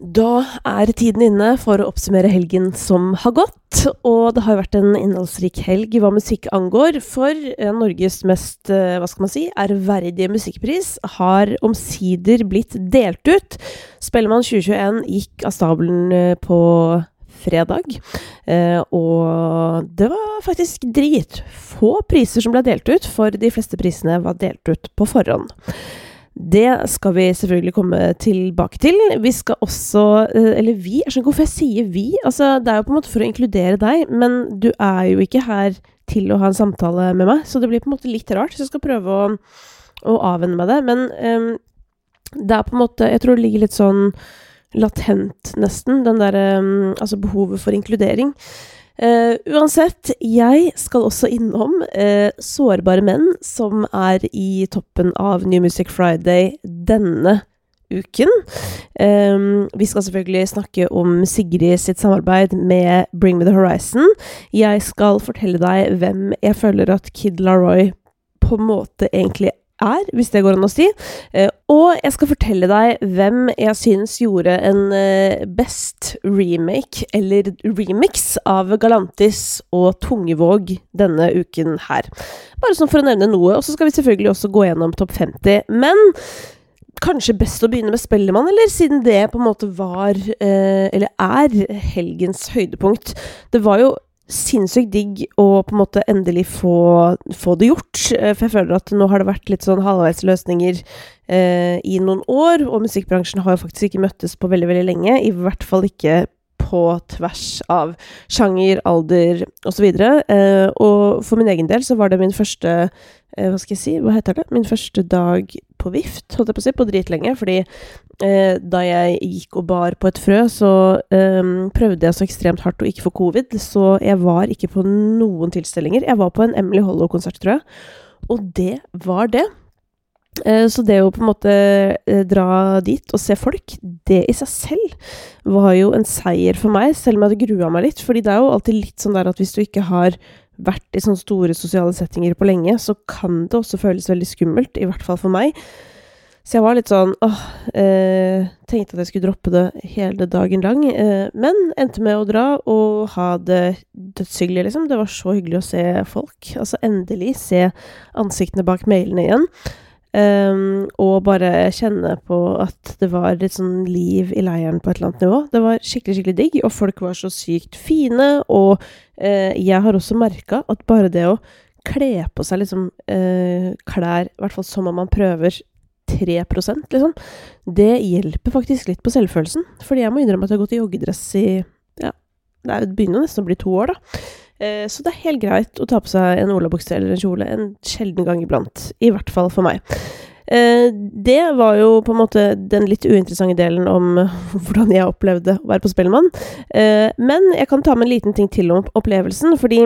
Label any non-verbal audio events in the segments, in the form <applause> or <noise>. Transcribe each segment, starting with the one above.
Da er tiden inne for å oppsummere helgen som har gått. Og det har vært en innholdsrik helg hva musikk angår, for Norges mest eh, hva skal man si, ærverdige musikkpris har omsider blitt delt ut. Spellemann 2021 gikk av stabelen eh, på fredag, eh, og det var faktisk dritfå priser som ble delt ut, for de fleste prisene var delt ut på forhånd. Det skal vi selvfølgelig komme tilbake til. Vi skal også eh, Eller vi, jeg skjønner ikke hvorfor jeg sier vi. Altså, det er jo på en måte for å inkludere deg, men du er jo ikke her til å ha en samtale med meg, så det blir på en måte litt rart. Så jeg skal prøve å, å avvenne meg det. Men um, det er på en måte Jeg tror det ligger litt sånn latent, nesten, den derre um, Altså behovet for inkludering. Uh, uansett, jeg skal også innom uh, Sårbare menn, som er i toppen av New Music Friday denne uken. Um, vi skal selvfølgelig snakke om Sigrid sitt samarbeid med Bring Me The Horizon. Jeg skal fortelle deg hvem jeg føler at Kid Laroi på en måte egentlig er, hvis det går an å si. Eh, og jeg skal fortelle deg hvem jeg synes gjorde en eh, best remake, eller remix, av Galantis og Tungevåg denne uken her. Bare sånn for å nevne noe. Og så skal vi selvfølgelig også gå gjennom topp 50. Men kanskje best å begynne med Spellemann, eller? Siden det på en måte var, eh, eller er, helgens høydepunkt. Det var jo sinnssykt digg å på en måte endelig få, få, det gjort. Eh, for jeg føler at nå har det vært litt sånn halvveisløsninger eh, i noen år, og musikkbransjen har jo faktisk ikke møttes på veldig, veldig lenge. I hvert fall ikke på tvers av sjanger, alder osv. Eh, og for min egen del så var det min første eh, Hva skal jeg si, hva heter det? Min første dag på vift, holdt jeg på å si, på dritlenge. Fordi eh, da jeg gikk og bar på et frø, så eh, prøvde jeg så ekstremt hardt å ikke få covid. Så jeg var ikke på noen tilstelninger. Jeg var på en Emily Hollow-konsert, tror jeg. Og det var det. Eh, så det å på en måte eh, dra dit og se folk, det i seg selv var jo en seier for meg, selv om jeg hadde grua meg litt. fordi det er jo alltid litt sånn der at hvis du ikke har vært i sånne store sosiale settinger på lenge, så kan det også føles veldig skummelt, i hvert fall for meg. Så jeg var litt sånn åh eh, Tenkte at jeg skulle droppe det hele dagen lang. Eh, men endte med å dra og ha det dødshyggelig, liksom. Det var så hyggelig å se folk. Altså endelig se ansiktene bak mailene igjen. Um, og bare kjenne på at det var litt sånn liv i leiren på et eller annet nivå. Det var skikkelig, skikkelig digg, og folk var så sykt fine. Og uh, jeg har også merka at bare det å kle på seg liksom uh, klær, i hvert fall som om man prøver 3% liksom, det hjelper faktisk litt på selvfølelsen. Fordi jeg må innrømme at jeg har gått i joggedress i ja, det begynner nesten å bli to år, da. Eh, så det er helt greit å ta på seg en olabukse eller en kjole en sjelden gang iblant. I hvert fall for meg. Eh, det var jo på en måte den litt uinteressante delen om <laughs> hvordan jeg opplevde å være på Spellemann. Eh, men jeg kan ta med en liten ting til om opplevelsen, fordi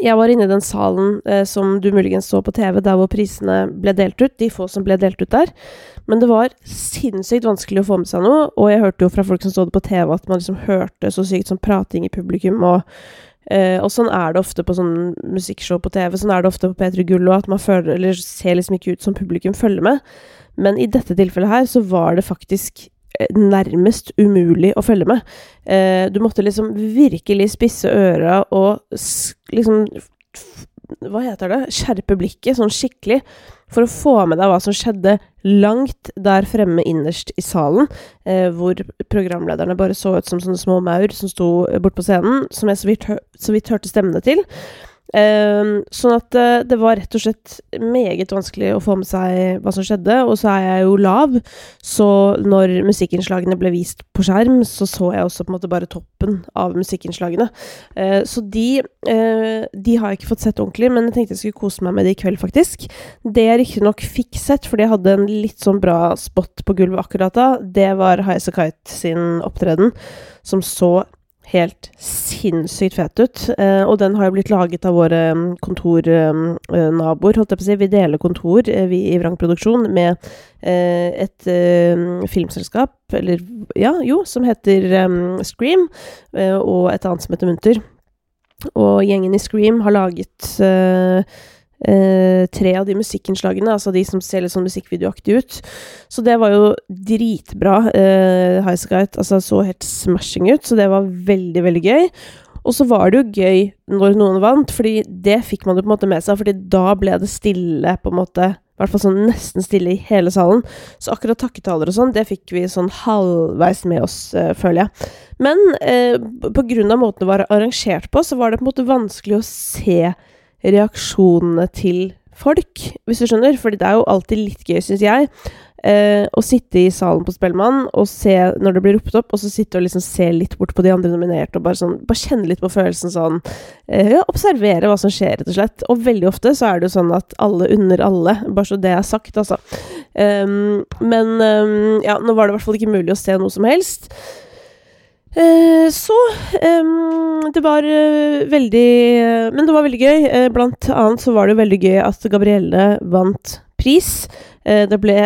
jeg var inne i den salen eh, som du muligens så på TV, der hvor prisene ble delt ut. De få som ble delt ut der. Men det var sinnssykt vanskelig å få med seg noe. Og jeg hørte jo fra folk som så det på TV, at man liksom hørte så sykt sånn prating i publikum. Og Uh, og sånn er det ofte på sånn musikkshow på TV, sånn er det ofte på P3 Gull at man føler, eller ser liksom ikke ut som publikum følger med. Men i dette tilfellet her så var det faktisk eh, nærmest umulig å følge med. Uh, du måtte liksom virkelig spisse øra og liksom Hva heter det? Skjerpe blikket sånn skikkelig for å få med deg hva som skjedde langt der fremme innerst i salen, eh, hvor programlederne bare så ut som sånne små maur som sto bort på scenen, som jeg så vidt, så vidt hørte stemmene til. Uh, sånn at uh, det var rett og slett meget vanskelig å få med seg hva som skjedde. Og så er jeg jo lav, så når musikkinnslagene ble vist på skjerm, så så jeg også på en måte bare toppen av musikkinnslagene. Uh, så de, eh, de har jeg ikke fått sett ordentlig, men jeg tenkte jeg skulle kose meg med det i kveld, faktisk. Det jeg riktignok fikk sett, fordi jeg hadde en litt sånn bra spot på gulvet akkurat da, det var Highasakite sin opptreden, som så helt sinnssykt fet ut. Eh, og den har jo blitt laget av våre mm, kontornaboer, holdt jeg på å si. Vi deler kontor, eh, vi i Vrang Produksjon, med eh, et eh, filmselskap, eller ja, jo, som heter um, Scream, eh, og et annet som heter Munter. Og gjengen i Scream har laget eh, tre av de musikkinnslagene, altså de som ser litt sånn musikkvideoaktig ut. Så det var jo dritbra. Eh, Highasakite altså, så helt smashing ut, så det var veldig, veldig gøy. Og så var det jo gøy når noen vant, fordi det fikk man jo på en måte med seg, fordi da ble det stille, på en måte. I hvert fall sånn nesten stille i hele salen. Så akkurat takketaler og sånn, det fikk vi sånn halvveis med oss, uh, føler jeg. Men uh, på grunn av måten det var arrangert på, så var det på en måte vanskelig å se reaksjonene til folk, hvis du skjønner. Fordi det er jo alltid litt gøy, syns jeg, eh, å sitte i salen på Spellemann og se når det blir ropt opp, og så sitte og liksom se litt bort på de andre nominerte og bare, sånn, bare kjenne litt på følelsen sånn eh, Ja, observere hva som skjer, rett og slett. Og veldig ofte så er det jo sånn at alle unner alle, bare så det er sagt, altså. Um, men um, ja, nå var det i hvert fall ikke mulig å se noe som helst. Eh, så Det var uh, veldig Men det var veldig gøy. Uh, blant annet så var det veldig gøy at Gabrielle vant pris. Det ble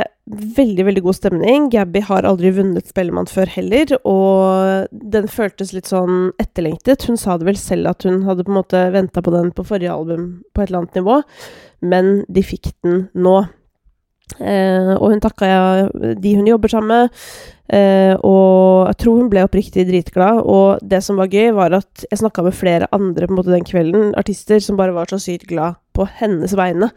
veldig, veldig god stemning. Gabby har aldri vunnet Spellemann før heller, og den føltes litt sånn etterlengtet. Hun sa det vel selv at hun hadde på en måte venta på den på forrige album på et eller annet nivå, men de fikk den nå. Eh, og hun takka de hun jobber sammen med, eh, og jeg tror hun ble oppriktig dritglad. Og det som var gøy, var at jeg snakka med flere andre på en måte den kvelden, artister som bare var så sykt glad på hennes vegne,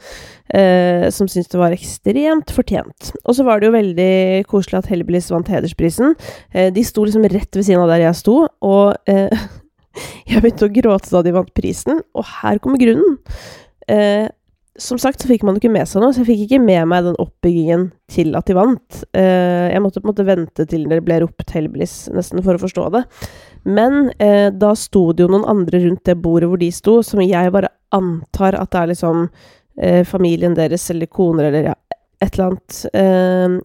eh, som syntes det var ekstremt fortjent. Og så var det jo veldig koselig at Hellbillies vant hedersprisen. Eh, de sto liksom rett ved siden av der jeg sto, og eh, <laughs> jeg begynte å gråte da de vant prisen, og her kommer grunnen. Eh, som sagt så fikk man jo ikke med seg noe, så jeg fikk ikke med meg den oppbyggingen til at de vant. Uh, jeg måtte på en måte vente til det ble ropt Hellbillies, nesten, for å forstå det. Men uh, da sto det jo noen andre rundt det bordet hvor de sto, som jeg bare antar at det er liksom uh, familien deres eller koner eller ja, et eller annet.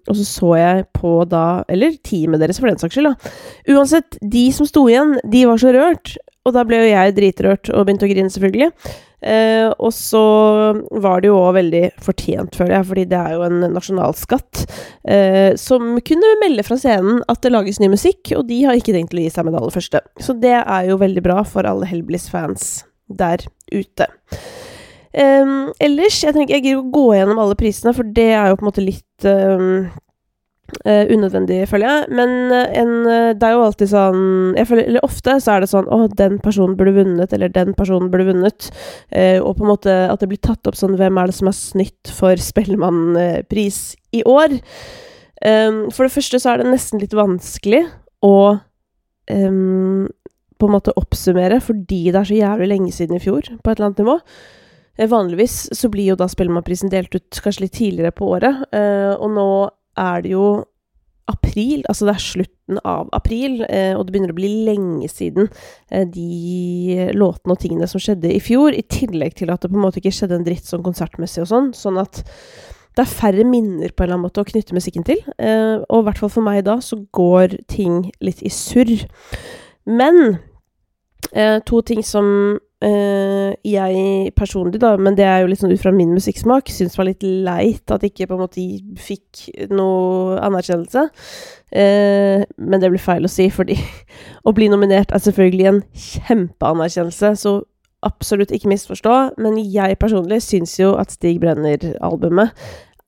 og så så jeg på da Eller teamet deres, for den saks skyld, da. Uansett, de som sto igjen, de var så rørt. Og da ble jo jeg dritrørt og begynte å grine, selvfølgelig. Eh, og så var det jo òg veldig fortjent, føler jeg, fordi det er jo en nasjonalskatt eh, som kunne melde fra scenen at det lages ny musikk, og de har ikke tenkt å gi seg med det aller første. Så det er jo veldig bra for alle Hellbillies-fans der ute. Um, ellers, jeg jeg gidder å gå gjennom alle prisene, for det er jo på en måte litt um, Uh, unødvendig, føler jeg. Men uh, en, uh, det er jo alltid sånn føler, Eller ofte så er det sånn Å, den personen burde vunnet, eller den personen burde vunnet. og på en måte at det blir tatt opp sånn Hvem er det som er snytt for Spellemannpris i år? Um, for det første så er det nesten litt vanskelig å um, på en måte oppsummere, fordi det er så jævlig lenge siden i fjor, på et eller annet nivå. Vanligvis så blir jo da Spellemannprisen delt ut kanskje litt tidligere på året, og nå er det jo april, altså det er slutten av april, eh, og det begynner å bli lenge siden eh, de låtene og tingene som skjedde i fjor, i tillegg til at det på en måte ikke skjedde en dritt sånn konsertmessig og sånn, sånn at det er færre minner på en eller annen måte å knytte musikken til, eh, og i hvert fall for meg da så går ting litt i surr. Men to ting som jeg personlig, da, men det er jo litt sånn ut fra min musikksmak, syns var litt leit at ikke på en måte fikk noe anerkjennelse. Uh, men det blir feil å si, fordi <laughs> å bli nominert er selvfølgelig en kjempeanerkjennelse, så absolutt ikke misforstå. Men jeg personlig syns jo at Stig Brenner-albumet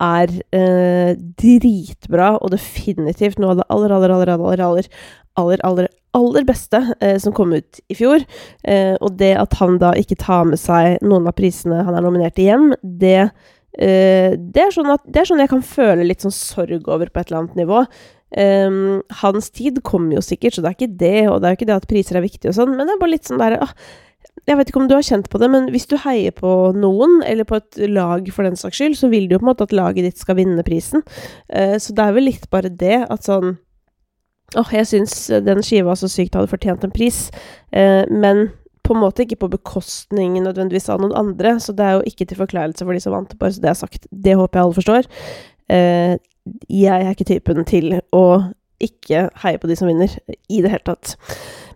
er uh, dritbra, og definitivt noe av det aller, aller, aller, aller, aller, aller, aller, beste eh, som kom ut i fjor. Eh, og det at han da ikke tar med seg noen av prisene han er nominert til hjem, det, eh, det, er sånn at, det er sånn jeg kan føle litt sånn sorg over på et eller annet nivå. Um, hans tid kommer jo sikkert, så det er ikke det, og det er jo ikke det at priser er viktig og sånn, men det er bare litt sånn der ah, Jeg vet ikke om du har kjent på det, men hvis du heier på noen, eller på et lag for den saks skyld, så vil du jo på en måte at laget ditt skal vinne prisen. Uh, så det er vel litt bare det at sånn Åh, jeg syns den skiva så sykt hadde fortjent en pris, eh, men på en måte ikke på bekostning nødvendigvis av noen andre, så det er jo ikke til forklarelse for de som vant, bare så det er sagt. Det håper jeg alle forstår. Eh, jeg er ikke typen til å ikke heie på de som vinner, i det hele tatt.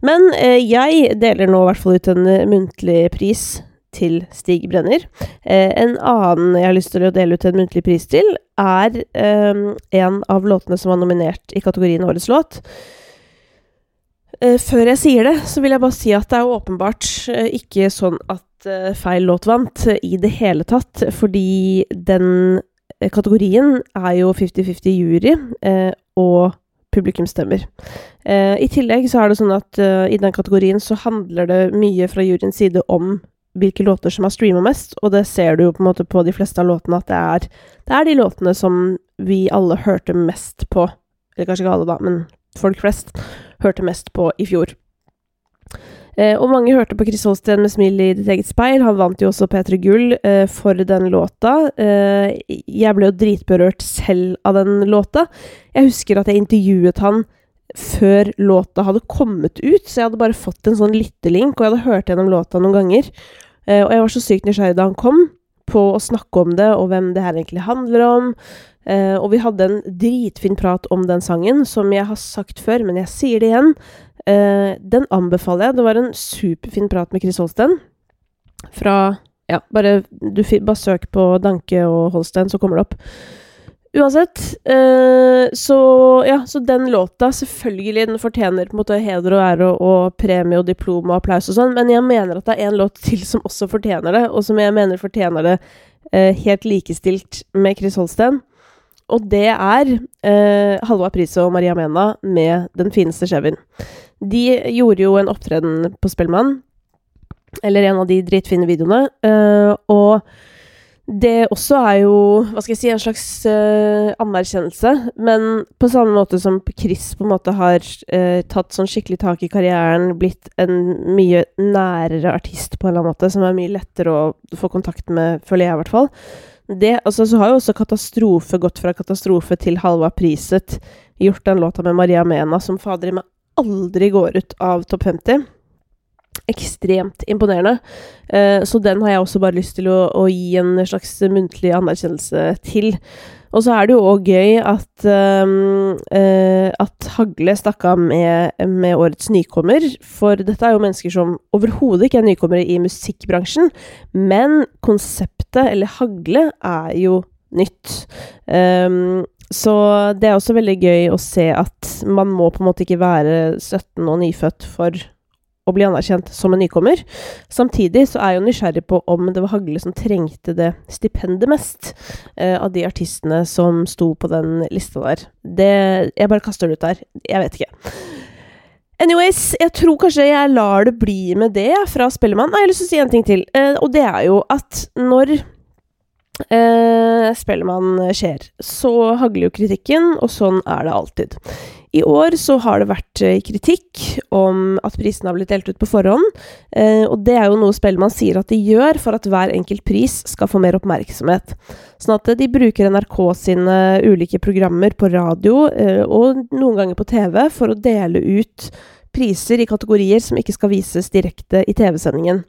Men eh, jeg deler nå i hvert fall ut en muntlig pris til Stig Brenner. Eh, en annen jeg har lyst til å dele ut en muntlig pris til, er eh, en av låtene som var nominert i kategorien Årets låt. Eh, før jeg sier det, så vil jeg bare si at det er åpenbart eh, ikke sånn at uh, feil låt vant i det hele tatt, fordi den kategorien er jo 50-50 jury og publikumsstemmer. Eh, I tillegg så er det sånn at i den kategorien så handler det mye fra juryens side om hvilke låter som har streama mest, og det ser du jo på en måte på de fleste av låtene at det er, det er de låtene som vi alle hørte mest på. Eller kanskje ikke alle, da, men folk flest hørte mest på i fjor. Eh, og mange hørte på Chris Holsten med 'Smil i ditt eget speil'. Han vant jo også P3 Gull eh, for den låta. Eh, jeg ble jo dritberørt selv av den låta. Jeg husker at jeg intervjuet han før låta hadde kommet ut, så jeg hadde bare fått en sånn lyttelink, og jeg hadde hørt gjennom låta noen ganger. Eh, og jeg var så sykt nysgjerrig da han kom, på å snakke om det, og hvem det her egentlig handler om. Eh, og vi hadde en dritfin prat om den sangen, som jeg har sagt før, men jeg sier det igjen. Eh, den anbefaler jeg. Det var en superfin prat med Chris Holsten. Fra Ja, bare, du, bare søk på Danke og Holstein, så kommer det opp. Uansett, eh, så ja, så den låta, selvfølgelig, den fortjener på en måte heder og ære og, og premie og diplom og applaus og sånn, men jeg mener at det er en låt til som også fortjener det, og som jeg mener fortjener det eh, helt likestilt med Chris Holsten. Og det er eh, Halva Prise og Maria Mena med Den fineste chevyen. De gjorde jo en opptreden på Spellemann, eller en av de dritfine videoene, eh, og det også er jo, hva skal jeg si, en slags uh, anerkjennelse. Men på samme måte som Chris på en måte har uh, tatt sånn skikkelig tak i karrieren, blitt en mye nærere artist på en eller annen måte, som er mye lettere å få kontakt med, føler jeg i hvert fall. Det, altså, så har jo også Katastrofe gått fra katastrofe til Halva priset. Gjort den låta med Maria Mena som fader i meg aldri går ut av topp 50 ekstremt imponerende. Uh, så den har jeg også bare lyst til å, å, gi en slags muntlig anerkjennelse til. Og så er det jo òg gøy at, um, at Hagle stakk av med, med, årets nykommer. For dette er jo mennesker som overhodet ikke er nykommere i musikkbransjen. Men konseptet, eller Hagle, er jo nytt. Um, så det er også veldig gøy å se at man må på en måte ikke være 17 og nyfødt for å bli anerkjent som en nykommer. Samtidig så er jeg jo nysgjerrig på om det var Hagle som trengte det stipendet mest eh, av de artistene som sto på den lista der. Det Jeg bare kaster det ut der. Jeg vet ikke. Anyways, jeg tror kanskje jeg lar det bli med det fra Spellemann. Nei, jeg har lyst til å si en ting til, eh, og det er jo at når eh, Spellemann skjer, så hagler jo kritikken, og sånn er det alltid. I år så har det vært eh, kritikk om at prisene har blitt delt ut på forhånd, eh, og det er jo noe Spellemann sier at de gjør for at hver enkelt pris skal få mer oppmerksomhet. Sånn at de bruker NRK sine ulike programmer på radio eh, og noen ganger på TV for å dele ut priser i kategorier som ikke skal vises direkte i TV-sendingen.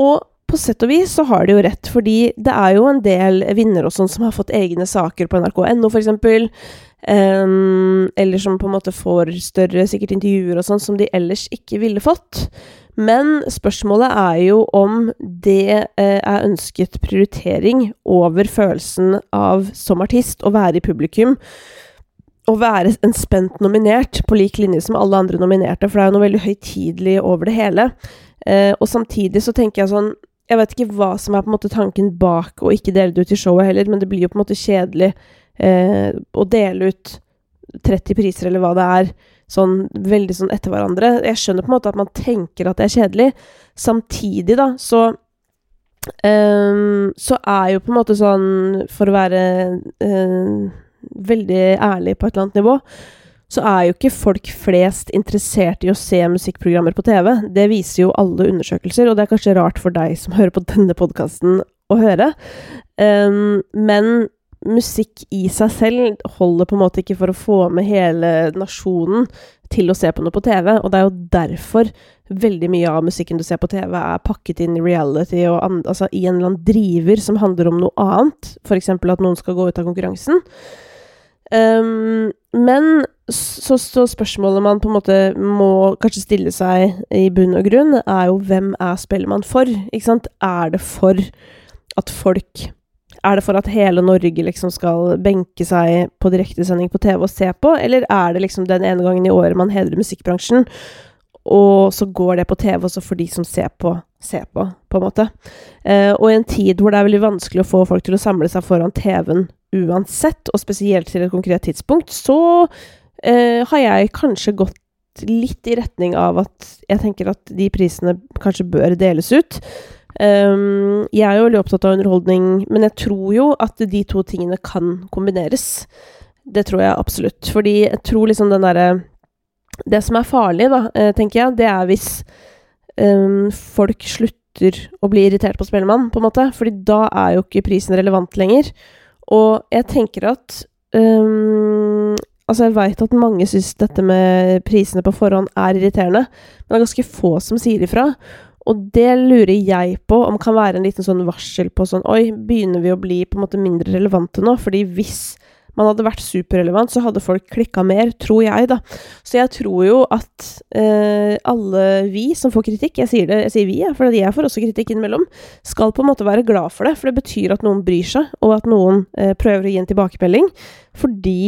Og sett og vis så har de jo rett, fordi det er jo en del vinnere og sånn som har fått egne saker på nrk.no, f.eks. Um, eller som på en måte får større sikkert intervjuer og sånn som de ellers ikke ville fått. Men spørsmålet er jo om det eh, er ønsket prioritering over følelsen av som artist å være i publikum. Å være en spent nominert på lik linje som alle andre nominerte, for det er jo noe veldig høytidelig over det hele. Eh, og samtidig så tenker jeg sånn Jeg vet ikke hva som er på en måte tanken bak å ikke dele det ut i showet heller, men det blir jo på en måte kjedelig eh, å dele ut 30 priser, eller hva det er, sånn veldig sånn etter hverandre. Jeg skjønner på en måte at man tenker at det er kjedelig. Samtidig, da, så um, Så er jo på en måte sånn, for å være uh, veldig ærlig på et eller annet nivå, så er jo ikke folk flest interessert i å se musikkprogrammer på TV. Det viser jo alle undersøkelser, og det er kanskje rart for deg som <laughs> hører på denne podkasten å høre. Um, men musikk i seg selv holder på en måte ikke for å få med hele nasjonen til å se på noe på TV, og det er jo derfor veldig mye av musikken du ser på TV, er pakket inn i reality og altså i en eller annen driver som handler om noe annet, f.eks. at noen skal gå ut av konkurransen. Um, men så, så, spørsmålet man på en måte må kanskje stille seg i bunn og grunn, er jo hvem er Spellemann for? Ikke sant? Er det for at folk er det for at hele Norge liksom skal benke seg på direktesending på TV og se på, eller er det liksom den ene gangen i året man hedrer musikkbransjen? og så går det på TV, også for de som ser på, se på, på en måte. Eh, og i en tid hvor det er veldig vanskelig å få folk til å samle seg foran TV-en uansett, og spesielt til et konkret tidspunkt, så eh, har jeg kanskje gått litt i retning av at jeg tenker at de prisene kanskje bør deles ut. Um, jeg er jo veldig opptatt av underholdning, men jeg tror jo at de to tingene kan kombineres. Det tror jeg absolutt. Fordi jeg tror liksom den derre Det som er farlig, da, eh, tenker jeg, det er hvis um, folk slutter å bli irritert på Spellemann, på en måte. Fordi da er jo ikke prisen relevant lenger. Og jeg tenker at um, Altså, jeg veit at mange syns dette med prisene på forhånd er irriterende, men det er ganske få som sier ifra. Og det lurer jeg på om kan være en liten sånn varsel på sånn Oi, begynner vi å bli på en måte mindre relevante nå? Fordi hvis man hadde vært superrelevant, så hadde folk klikka mer, tror jeg, da. Så jeg tror jo at eh, alle vi som får kritikk, jeg sier det, jeg sier vi, ja, for jeg får også kritikk innimellom, skal på en måte være glad for det. For det betyr at noen bryr seg, og at noen eh, prøver å gi en tilbakemelding. Fordi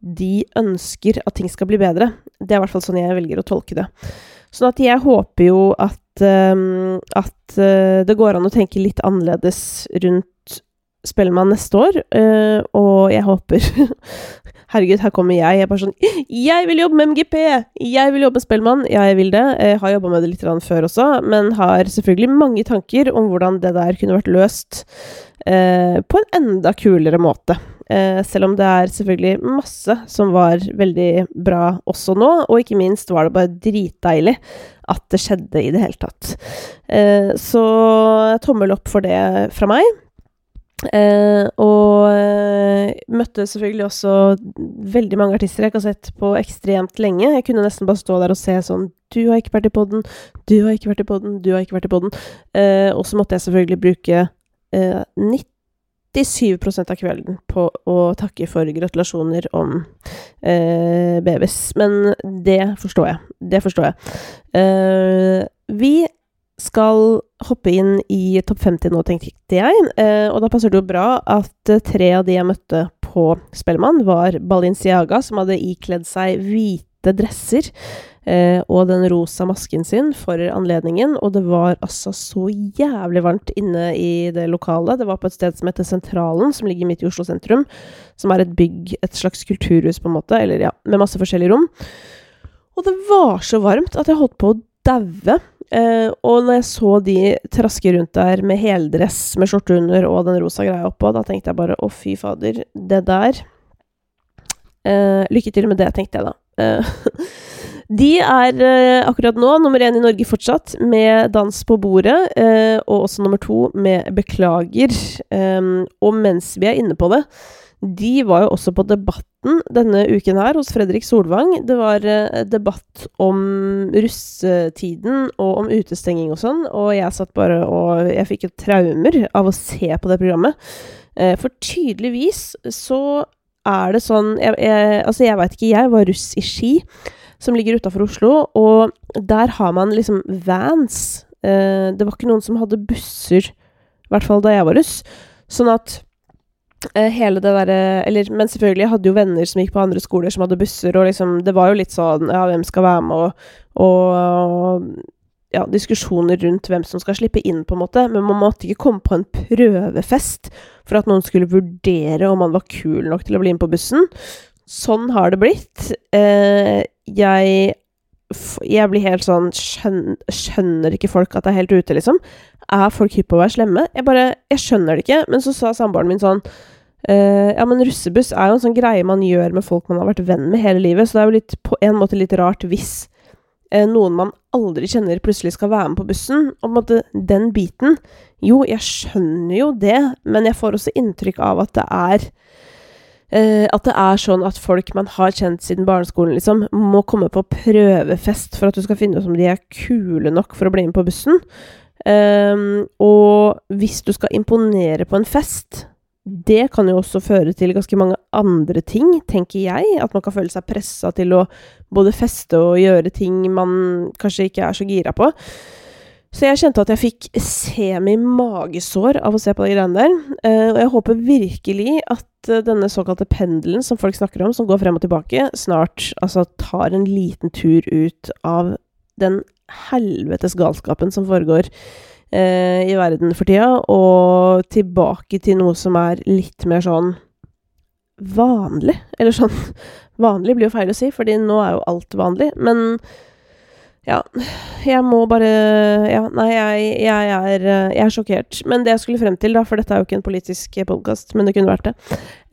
de ønsker at ting skal bli bedre. Det er i hvert fall sånn jeg velger å tolke det. Sånn at jeg håper jo at, um, at uh, det går an å tenke litt annerledes rundt Spellemann neste år, uh, og jeg håper <laughs> Herregud, her kommer jeg. Jeg er bare sånn <gasps> Jeg vil jobbe med MGP! Jeg vil jobbe med Spellemann! Ja, jeg vil det. Jeg har jobba med det litt før også, men har selvfølgelig mange tanker om hvordan det der kunne vært løst uh, på en enda kulere måte. Uh, selv om det er selvfølgelig masse som var veldig bra også nå, og ikke minst var det bare dritdeilig at det skjedde i det hele tatt. Eh, så tommel opp for det fra meg. Eh, og uh, møtte selvfølgelig også veldig mange artister jeg ikke har sett på ekstremt lenge. Jeg kunne nesten bare stå der og se sånn Du har ikke vært i poden, du har ikke vært i poden, du har ikke vært i poden. Uh, og så måtte jeg selvfølgelig bruke 97 av kvelden på å takke for gratulasjoner om babys. Men det forstår jeg. Det forstår jeg. vi skal hoppe inn i topp 50 nå, tenkte jeg. Eh, og da passer det jo bra at eh, tre av de jeg møtte på Spellemann, var Balinciaga, som hadde ikledd seg hvite dresser eh, og den rosa masken sin for anledningen. Og det var altså så jævlig varmt inne i det lokalet. Det var på et sted som heter Sentralen, som ligger midt i Oslo sentrum. Som er et bygg, et slags kulturhus, på en måte, eller ja, med masse forskjellige rom. Og det var så varmt at jeg holdt på å daue. Eh, og når jeg så de traske rundt der med heldress med skjorte under og den rosa greia oppå, da tenkte jeg bare å, fy fader, det der eh, Lykke til med det, tenkte jeg da. Uh, <laughs> de er akkurat nå nummer én i Norge fortsatt, med Dans på bordet, og også nummer to med Beklager. Um, og mens vi er inne på det, de var jo også på Debatten denne uken her hos Fredrik Solvang. Det var eh, debatt om russetiden og om utestenging og sånn, og jeg satt bare og Jeg fikk jo traumer av å se på det programmet. Eh, for tydeligvis så er det sånn jeg, jeg, Altså, jeg veit ikke, jeg var russ i Ski, som ligger utafor Oslo, og der har man liksom vans. Eh, det var ikke noen som hadde busser, i hvert fall da jeg var russ. Sånn at Eh, hele det derre Eller, men selvfølgelig, jeg hadde jo venner som gikk på andre skoler som hadde busser, og liksom Det var jo litt sånn Ja, hvem skal være med, og, og ja, diskusjoner rundt hvem som skal slippe inn, på en måte. Men man måtte ikke komme på en prøvefest for at noen skulle vurdere om man var kul nok til å bli med på bussen. Sånn har det blitt. Eh, jeg jeg blir helt sånn skjønner, skjønner ikke folk at det er helt ute, liksom? Er folk hypp på å være slemme? Jeg bare Jeg skjønner det ikke. Men så sa samboeren min sånn uh, Ja, men russebuss er jo en sånn greie man gjør med folk man har vært venn med hele livet, så det er jo litt, på en måte litt rart hvis uh, noen man aldri kjenner, plutselig skal være med på bussen. Og på en måte den biten Jo, jeg skjønner jo det, men jeg får også inntrykk av at det er Uh, at det er sånn at folk man har kjent siden barneskolen, liksom, må komme på prøvefest for at du skal finne ut om de er kule nok for å bli med på bussen. Um, og hvis du skal imponere på en fest, det kan jo også føre til ganske mange andre ting, tenker jeg. At man kan føle seg pressa til å både feste og gjøre ting man kanskje ikke er så gira på. Så jeg kjente at jeg fikk semi-magesår av å se på de greiene der. Uh, og jeg håper virkelig at uh, denne såkalte pendelen som folk snakker om, som går frem og tilbake, snart altså tar en liten tur ut av den helvetes galskapen som foregår eh, i verden for tida, og tilbake til noe som er litt mer sånn vanlig. Eller sånn <laughs> Vanlig blir jo feil å si, fordi nå er jo alt vanlig, men ja, jeg må bare Ja, nei, jeg, jeg, er, jeg, er, sjokkert. Men det jeg skulle frem til, da, for dette er jo ikke en politisk podkast, men det kunne vært det,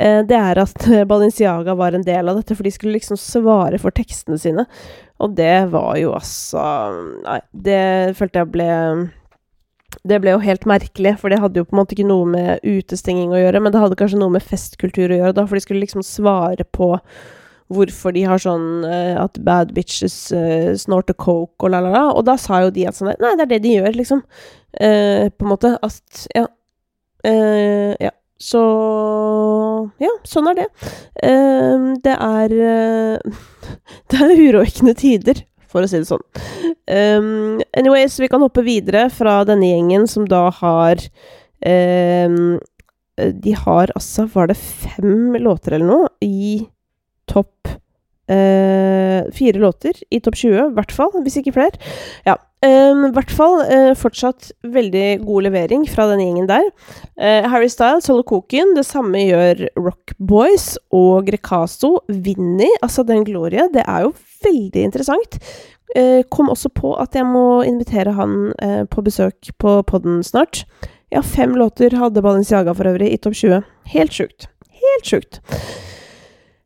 eh, det er at <laughs> Balenciaga var en del av dette, for de skulle liksom svare for tekstene sine. Og det var jo altså Nei, det følte jeg ble det ble jo helt merkelig, for det hadde jo på en måte ikke noe med utestenging å gjøre, men det hadde kanskje noe med festkultur å gjøre, da, for de skulle liksom svare på hvorfor de har sånn uh, at bad bitches uh, snorter coke og la, la, la. Og da sa jo de at sånn Nei, det er det de gjør, liksom. Uh, på en måte. At Ja. ja. Så Ja, sånn er det. det er <laughs> Det er urovekkende tider, for å si det sånn. Um, anyways, vi kan hoppe videre fra denne gjengen som da har De har altså, var det fem låter eller noe, i topp eh, Fire låter i topp 20, i hvert fall, hvis ikke flere. Ja. I uh, hvert fall uh, fortsatt veldig god levering fra den gjengen der. Uh, Harry Styles holder koken. Det samme gjør Rock Boys og Grecaso. Vinni, altså den Gloria, det er jo veldig interessant. Uh, kom også på at jeg må invitere han på besøk på podden snart. Ja, fem låter hadde Balenciaga for øvrig i topp 20. Helt sjukt. Helt sjukt.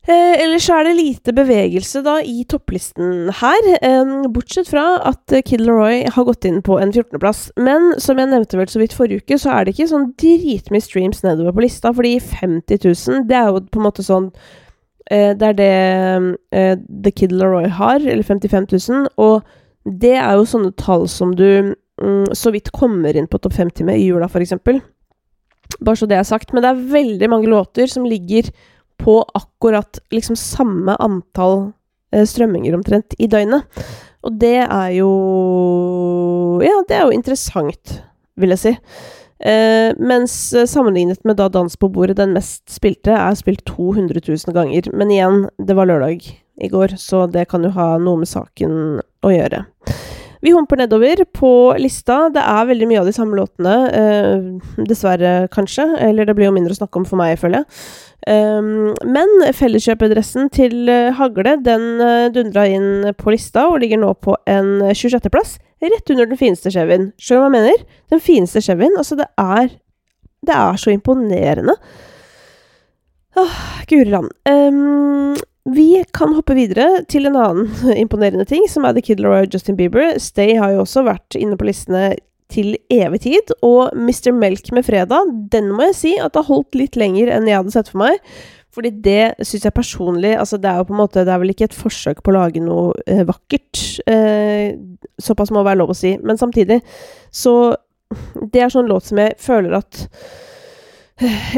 Eh, ellers er det lite bevegelse da i topplisten her, eh, bortsett fra at Kid Leroy har gått inn på en 14.-plass. Men som jeg nevnte vel så vidt forrige uke, så er det ikke sånn dritmye streams nedover på lista, fordi 50 000, det er jo på en måte sånn eh, Det er det eh, The Kid Leroy har, eller 55 000, og det er jo sånne tall som du mm, så vidt kommer inn på topp 50 med i jula, eksempel. Bare så det er sagt. Men det er veldig mange låter som ligger på akkurat liksom samme antall eh, strømminger omtrent i døgnet. Og det er jo Ja, det er jo interessant, vil jeg si. Eh, mens sammenlignet med da Dans på bordet, den mest spilte, er spilt 200 000 ganger. Men igjen, det var lørdag i går, så det kan jo ha noe med saken å gjøre. Vi humper nedover på lista. Det er veldig mye av de samme låtene. Eh, dessverre, kanskje. Eller det blir jo mindre å snakke om for meg, føler jeg. Um, men felleskjøpedressen til uh, Hagle den uh, dundra inn på lista og ligger nå på en 26.-plass, rett under den fineste Chevyen. Skjønner du hva jeg mener? Den fineste Chevyen. Altså, det er Det er så imponerende. Åh, Guri land. Um, vi kan hoppe videre til en annen <laughs> imponerende ting, som er The Kid Laroi og Justin Bieber. Stay har jo også vært inne på listene til evig tid. Og Mr. Melk med fredag, den må jeg si at har holdt litt lenger enn jeg hadde sett for meg. Fordi det syns jeg personlig Altså, det er jo på en måte Det er vel ikke et forsøk på å lage noe eh, vakkert. Eh, såpass må være lov å si. Men samtidig så Det er sånn låt som jeg føler at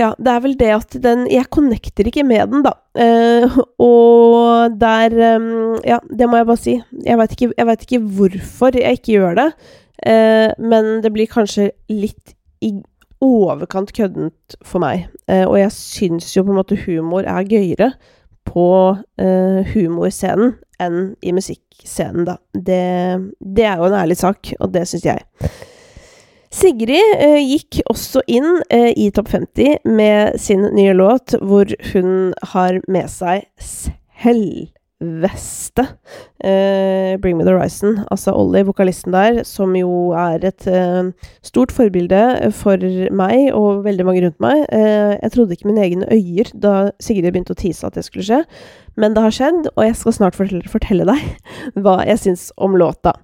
ja, det er vel det at den Jeg connecter ikke med den, da. Eh, og der um, Ja, det må jeg bare si. Jeg veit ikke, ikke, hvorfor jeg ikke gjør det. Eh, men det blir kanskje litt i overkant køddent for meg. Eh, og jeg syns jo på en måte humor er gøyere på eh, humorscenen enn i musikkscenen, da. Det, det, er jo en ærlig sak, og det syns jeg. Sigrid eh, gikk også inn eh, i topp 50 med sin nye låt, hvor hun har med seg selv Veste. Eh, Bring Me The Horizon. Altså Ollie, vokalisten der, som jo er et eh, stort forbilde for meg og veldig mange rundt meg. Eh, jeg trodde ikke mine egne øyer da Sigrid begynte å tise at det skulle skje, men det har skjedd, og jeg skal snart fortelle, fortelle deg <laughs> hva jeg syns om låta.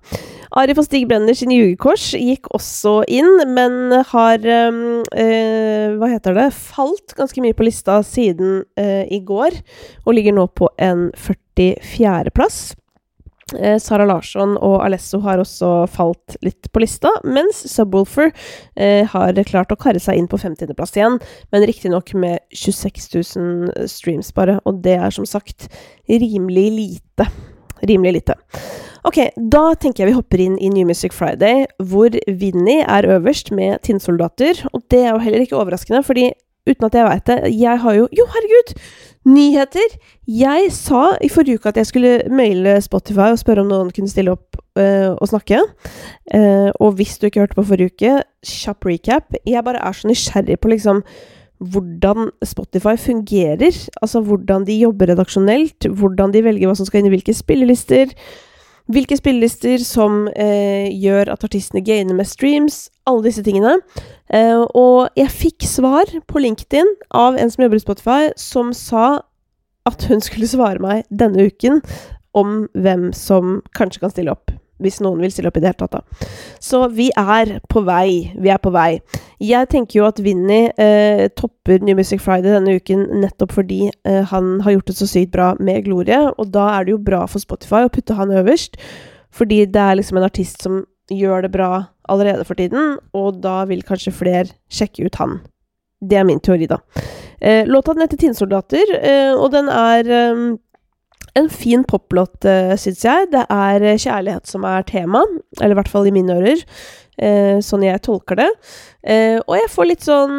Arif og Stig Brenner sin Jugekors gikk også inn, men har um, eh, Hva heter det? Falt ganske mye på lista siden eh, i går, og ligger nå på en 44.-plass. Eh, Sara Larsson og Alesso har også falt litt på lista, mens Subwoolfer eh, har klart å karre seg inn på 50.-plass igjen, men riktignok med 26 000 streams bare, og det er som sagt rimelig lite. Rimelig lite. Ok, da tenker jeg vi hopper inn i New Music Friday, hvor Vinni er øverst med Tinnsoldater. Og det er jo heller ikke overraskende, fordi uten at jeg veit det. Jeg har jo Jo, herregud! Nyheter! Jeg sa i forrige uke at jeg skulle maile Spotify og spørre om noen kunne stille opp uh, og snakke. Uh, og hvis du ikke hørte på forrige uke, kjapp recap. Jeg bare er så nysgjerrig på liksom hvordan Spotify fungerer. Altså hvordan de jobber redaksjonelt, hvordan de velger hva som skal inn i hvilke spillelister. Hvilke spillelister som eh, gjør at artistene gainer med streams. Alle disse tingene. Eh, og jeg fikk svar på LinkedIn av en som jobber i Spotify, som sa at hun skulle svare meg denne uken om hvem som kanskje kan stille opp hvis noen vil stille opp i det hele tatt, da. Så vi er på vei. Vi er på vei. Jeg tenker jo at Vinni eh, topper New Music Friday denne uken nettopp fordi eh, han har gjort det så sykt bra med Glorie, og da er det jo bra for Spotify å putte han øverst, fordi det er liksom en artist som gjør det bra allerede for tiden, og da vil kanskje flere sjekke ut han. Det er min teori, da. Eh, låta den heter Tinnsoldater, eh, og den er eh, en fin poplåt, uh, syns jeg. Det er eh, kjærlighet som er tema, eller i hvert fall i mine ører. Eh, sånn jeg tolker det. Eh, og jeg får litt sånn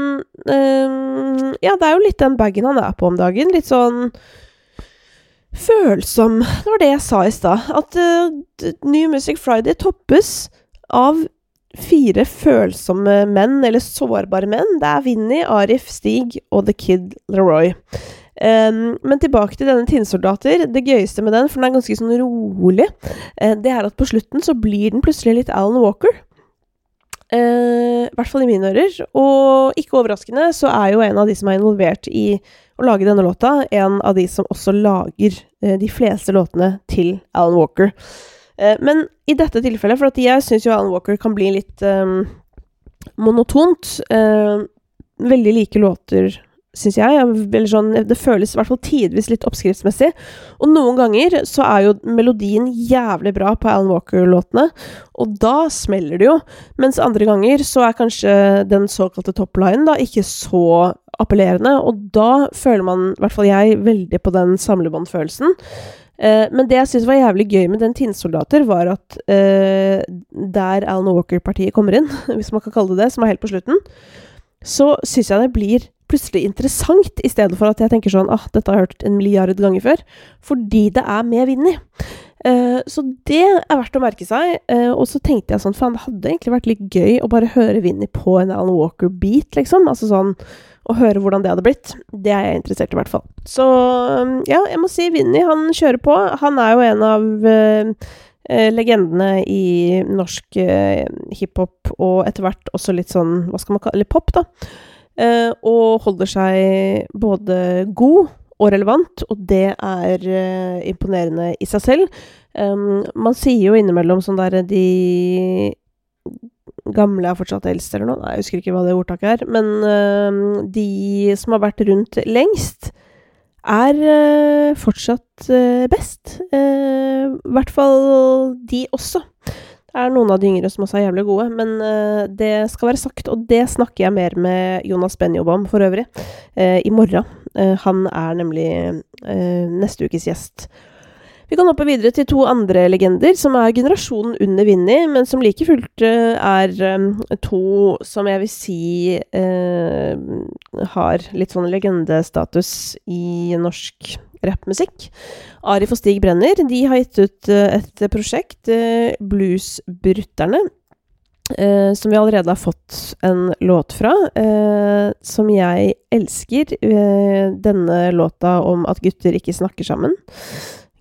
eh, Ja, det er jo litt den bagen han er på om dagen. Litt sånn følsom. Det var det jeg sa i stad. At New Music Friday toppes av fire følsomme menn, eller sårbare menn. Det er Vinni, Arif, Stig og The Kid Leroy. Um, men tilbake til denne Tinnsoldater. Det gøyeste med den, for den er ganske sånn rolig, uh, det er at på slutten så blir den plutselig litt Alan Walker. Uh, I hvert fall i mine ører. Og ikke overraskende så er jo en av de som er involvert i å lage denne låta, en av de som også lager uh, de fleste låtene til Alan Walker. men i dette tilfellet, for jeg syns jo Alan Walker kan bli litt um, monotont. veldig like låter syns jeg. Eller sånn, det føles i hvert fall tidvis litt oppskriftsmessig. Og noen ganger så er jo melodien jævlig bra på Alan Walker-låtene, og da smeller det jo. Mens andre ganger så er kanskje den såkalte toplinen da ikke så appellerende, og da føler man, i hvert fall jeg, veldig på den samlebåndfølelsen. Eh, men det jeg syns var jævlig gøy med den Tinnsoldater, var at eh, der Alan Walker-partiet kommer inn, <laughs> hvis man kan kalle det det, som er helt på slutten, så syns jeg det blir plutselig interessant, i stedet for at jeg tenker sånn ah, dette har jeg hørt en milliard ganger før. Fordi det er med Vinni. Uh, så det er verdt å merke seg. Uh, og så tenkte jeg sånn, faen, det hadde egentlig vært litt gøy å bare høre Vinni på en Alan Walker-beat, liksom. Altså sånn Å høre hvordan det hadde blitt. Det er jeg interessert i, hvert fall. Så um, ja, jeg må si Vinni, han kjører på. Han er jo en av uh, legendene i norsk hiphop, og etter hvert også litt sånn, hva skal man kalle det, pop, da. Eh, og holder seg både god og relevant, og det er uh, imponerende i seg selv. Um, man sier jo innimellom sånn der de gamle er fortsatt eldst, eller noe. Nei, jeg husker ikke hva det ordtaket er. Men uh, de som har vært rundt lengst, er uh, fortsatt best. I hvert fall de også. Det er noen av de yngre som også er jævlig gode, men uh, det skal være sagt. Og det snakker jeg mer med Jonas Benjob om for øvrig, uh, i morgen. Uh, han er nemlig neste ukes gjest. Vi kan hoppe videre til to andre legender, som er generasjonen under Vinni, men som like fullt er to som jeg vil si har litt sånn legendestatus i norsk rappmusikk. Arif og Stig Brenner de har gitt ut eh, et prosjekt, eh, Bluesbrytterne. Uh, som vi allerede har fått en låt fra, uh, som jeg elsker. Uh, denne låta om at gutter ikke snakker sammen.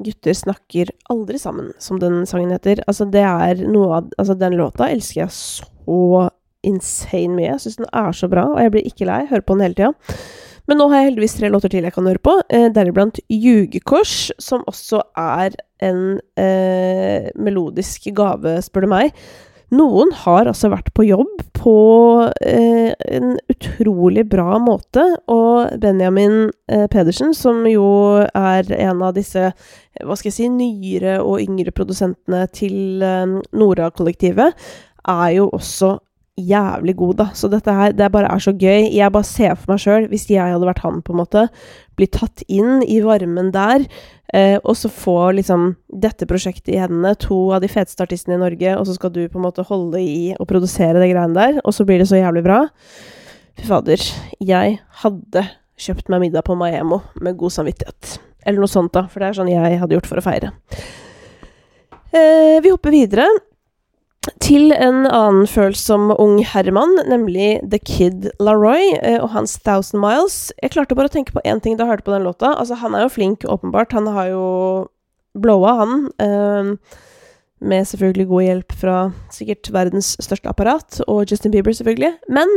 Gutter snakker aldri sammen, som den sangen heter. Altså, det er noe av Altså, den låta elsker jeg så insane mye. Jeg syns den er så bra, og jeg blir ikke lei. Hører på den hele tida. Men nå har jeg heldigvis tre låter til jeg kan høre på, eh, deriblant Jugekors, som også er en eh, melodisk gave, spør du meg. Noen har altså vært på jobb på eh, en utrolig bra måte, og Benjamin eh, Pedersen, som jo er en av disse hva skal jeg si, nyere og yngre produsentene til eh, Nora-kollektivet, er jo også jævlig god, da. Så dette her, det bare er så gøy. Jeg bare ser for meg sjøl, hvis jeg hadde vært han, på en måte, bli tatt inn i varmen der, eh, og så få liksom dette prosjektet i hendene, to av de feteste artistene i Norge, og så skal du på en måte holde i og produsere det greiene der, og så blir det så jævlig bra. Fy fader. Jeg hadde kjøpt meg middag på Maemo med god samvittighet. Eller noe sånt, da, for det er sånn jeg hadde gjort for å feire. Eh, vi hopper videre til en annen følsom ung herremann, nemlig The Kid Laroi eh, og hans Thousand Miles. Jeg klarte bare å tenke på én ting da jeg hørte på den låta. Altså, han er jo flink, åpenbart. Han har jo blowa, han. Eh, med selvfølgelig god hjelp fra sikkert verdens største apparat, og Justin Bieber, selvfølgelig. Men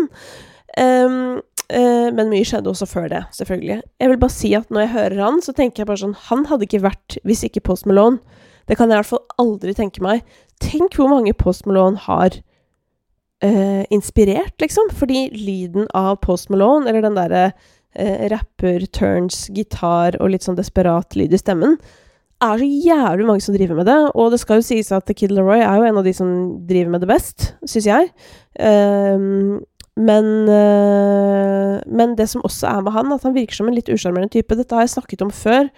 um, Men mye skjedde også før det, selvfølgelig. Jeg vil bare si at når jeg hører han, så tenker jeg bare sånn Han hadde ikke vært hvis ikke Post Malone. Det kan jeg i hvert fall aldri tenke meg. Tenk hvor mange Post Malone har eh, inspirert, liksom. Fordi lyden av Post Malone, eller den derre eh, rapper, turns, gitar og litt sånn desperat lyd i stemmen, er så jævlig mange som driver med det. Og det skal jo sies at The Kid Leroy er jo en av de som driver med det best, syns jeg. Um, men, uh, men det som også er med han, at han virker som en litt usjarmerende type. Dette har jeg snakket om før,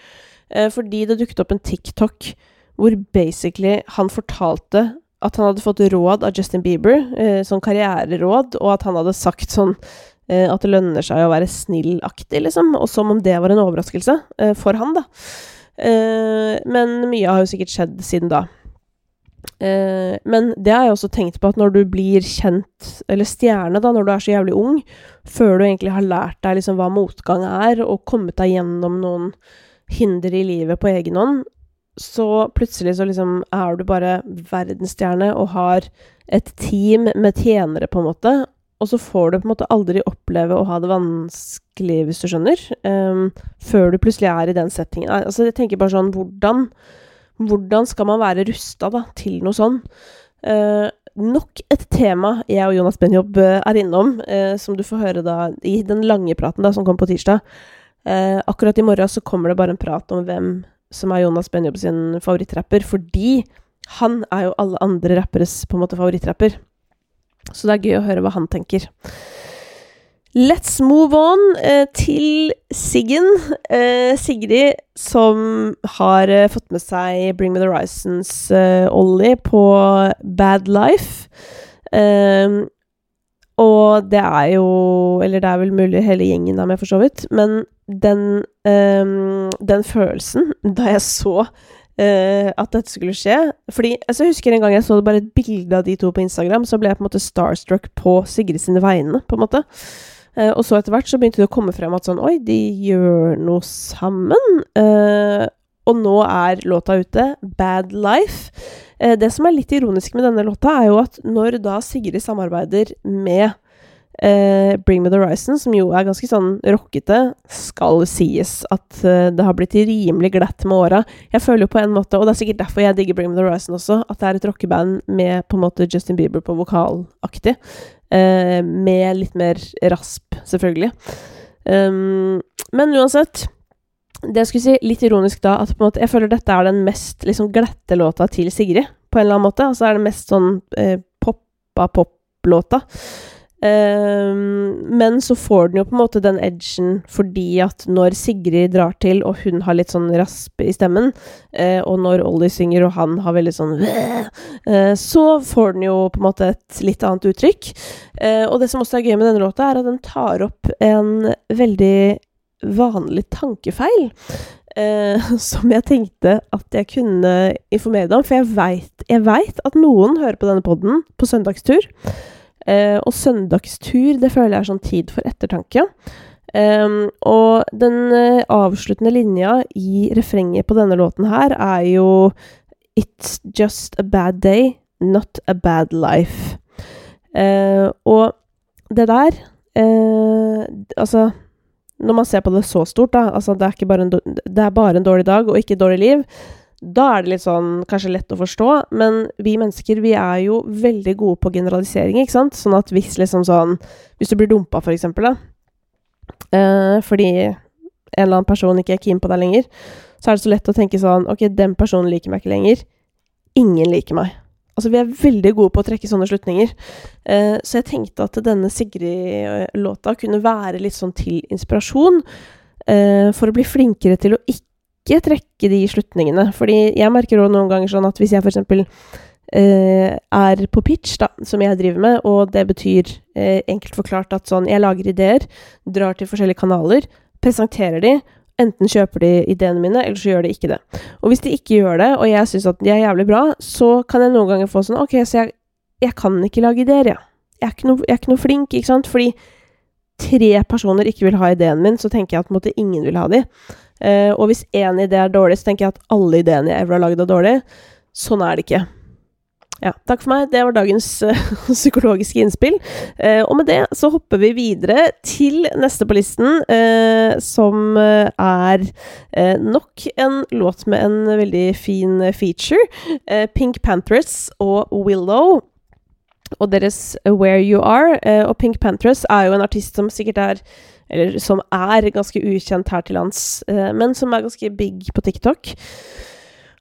uh, fordi det dukket opp en TikTok hvor basically han fortalte at han hadde fått råd av Justin Bieber, eh, sånn karriereråd, og at han hadde sagt sånn eh, at det lønner seg å være snill-aktig, liksom. Og som om det var en overraskelse eh, for han, da. Eh, men mye har jo sikkert skjedd siden da. Eh, men det har jeg også tenkt på, at når du blir kjent, eller stjerne, da, når du er så jævlig ung, før du egentlig har lært deg liksom hva motgang er, og kommet deg gjennom noen hinder i livet på egen hånd, så plutselig så liksom er du bare verdensstjerne og har et team med tjenere, på en måte, og så får du på en måte aldri oppleve å ha det vanskelig, hvis du skjønner, um, før du plutselig er i den settingen. Altså, jeg tenker bare sånn Hvordan, hvordan skal man være rusta til noe sånn? Uh, nok et tema jeg og Jonas Benjob uh, er innom, uh, som du får høre da i den lange praten da, som kom på tirsdag. Uh, akkurat i morgen så kommer det bare en prat om hvem som er Jonas Benjob sin favorittrapper, fordi han er jo alle andre rapperes på en måte favorittrapper. Så det er gøy å høre hva han tenker. Let's move on eh, til Siggen. Eh, Sigrid som har eh, fått med seg Bring Me The Horizons eh, på Bad Life. Og det er jo Eller det er vel mulig hele gjengen er med, for så vidt. Men den, um, den følelsen da jeg så uh, at dette skulle skje Fordi altså, Jeg husker en gang jeg så bare et bilde av de to på Instagram, så ble jeg på en måte starstruck på Sigrid sine vegne, på en måte. Uh, og så etter hvert så begynte det å komme frem at sånn Oi, de gjør noe sammen. Uh, og nå er låta ute. Bad Life. det som er litt ironisk med denne låta, er jo at når da Sigrid samarbeider med eh, Bring Me The Horizon, som jo er ganske sånn rockete, skal sies at eh, det har blitt rimelig glatt med åra. Jeg føler jo på en måte, og det er sikkert derfor jeg digger Bring Me The Horizon også, at det er et rockeband med på en måte Justin Bieber på vokalaktig. Uh, med litt mer rasp, selvfølgelig. Um, men uansett Det jeg skulle si, litt ironisk da, at måte, jeg føler dette er den mest liksom glatte låta til Sigrid, på en eller annen måte. Altså er det mest sånn poppa pop-låta. Um, men så får den jo på en måte den edgen fordi at når Sigrid drar til, og hun har litt sånn rasp i stemmen, uh, og når Ollie synger og han har veldig sånn uh, Så får den jo på en måte et litt annet uttrykk. Uh, og det som også er gøy med denne låta, er at den tar opp en veldig vanlig tankefeil. <laughs> som jeg tenkte at jeg kunne informere deg om, for jeg veit at noen hører på denne poden på søndagstur. Eh, og søndagstur, det føler jeg er sånn tid for ettertanke. Eh, og den uh, avsluttende linja i refrenget på denne låten her er jo It's just a bad day, not a bad life. Uh, og det der Altså, når man ser på det så stort, da Altså, det er, bare en, det er bare en dårlig dag og ikke et dårlig liv da er det litt sånn kanskje lett å forstå, men vi mennesker vi er jo veldig gode på generalisering, ikke sant? Sånn at hvis liksom sånn Hvis du blir dumpa, for eksempel, da, eh, fordi en eller annen person ikke er keen på deg lenger, så er det så lett å tenke sånn Ok, den personen liker meg ikke lenger. Ingen liker meg. Altså, vi er veldig gode på å trekke sånne slutninger. Eh, så jeg tenkte at denne Sigrid-låta kunne være litt sånn til inspirasjon. Eh, for å bli flinkere til å ikke trekke de slutningene. Fordi jeg merker også noen ganger sånn at hvis jeg f.eks. eh, er på pitch, da, som jeg driver med, og det betyr eh, enkelt forklart at sånn Jeg lager ideer, drar til forskjellige kanaler, presenterer de. Enten kjøper de ideene mine, eller så gjør de ikke det. Og hvis de ikke gjør det, og jeg syns at de er jævlig bra, så kan jeg noen ganger få sånn Ok, så jeg, jeg kan ikke lage ideer. Ja. Jeg er, ikke noe, jeg er ikke noe flink, ikke sant? Fordi tre personer ikke vil ha ideen min, så tenker jeg at måte, ingen vil ha de. Uh, og hvis én idé er dårlig, så tenker jeg at alle ideene jeg ever har lagd, er dårlig. Sånn er det ikke. Ja, takk for meg. Det var dagens uh, <laughs> psykologiske innspill. Uh, og med det så hopper vi videre til neste på listen, uh, som er nok en låt med en veldig fin feature. Pink Panthers og Willow. Og deres Where You Are. og Pink Panthers er jo en artist som sikkert er Eller som er ganske ukjent her til lands, men som er ganske big på TikTok.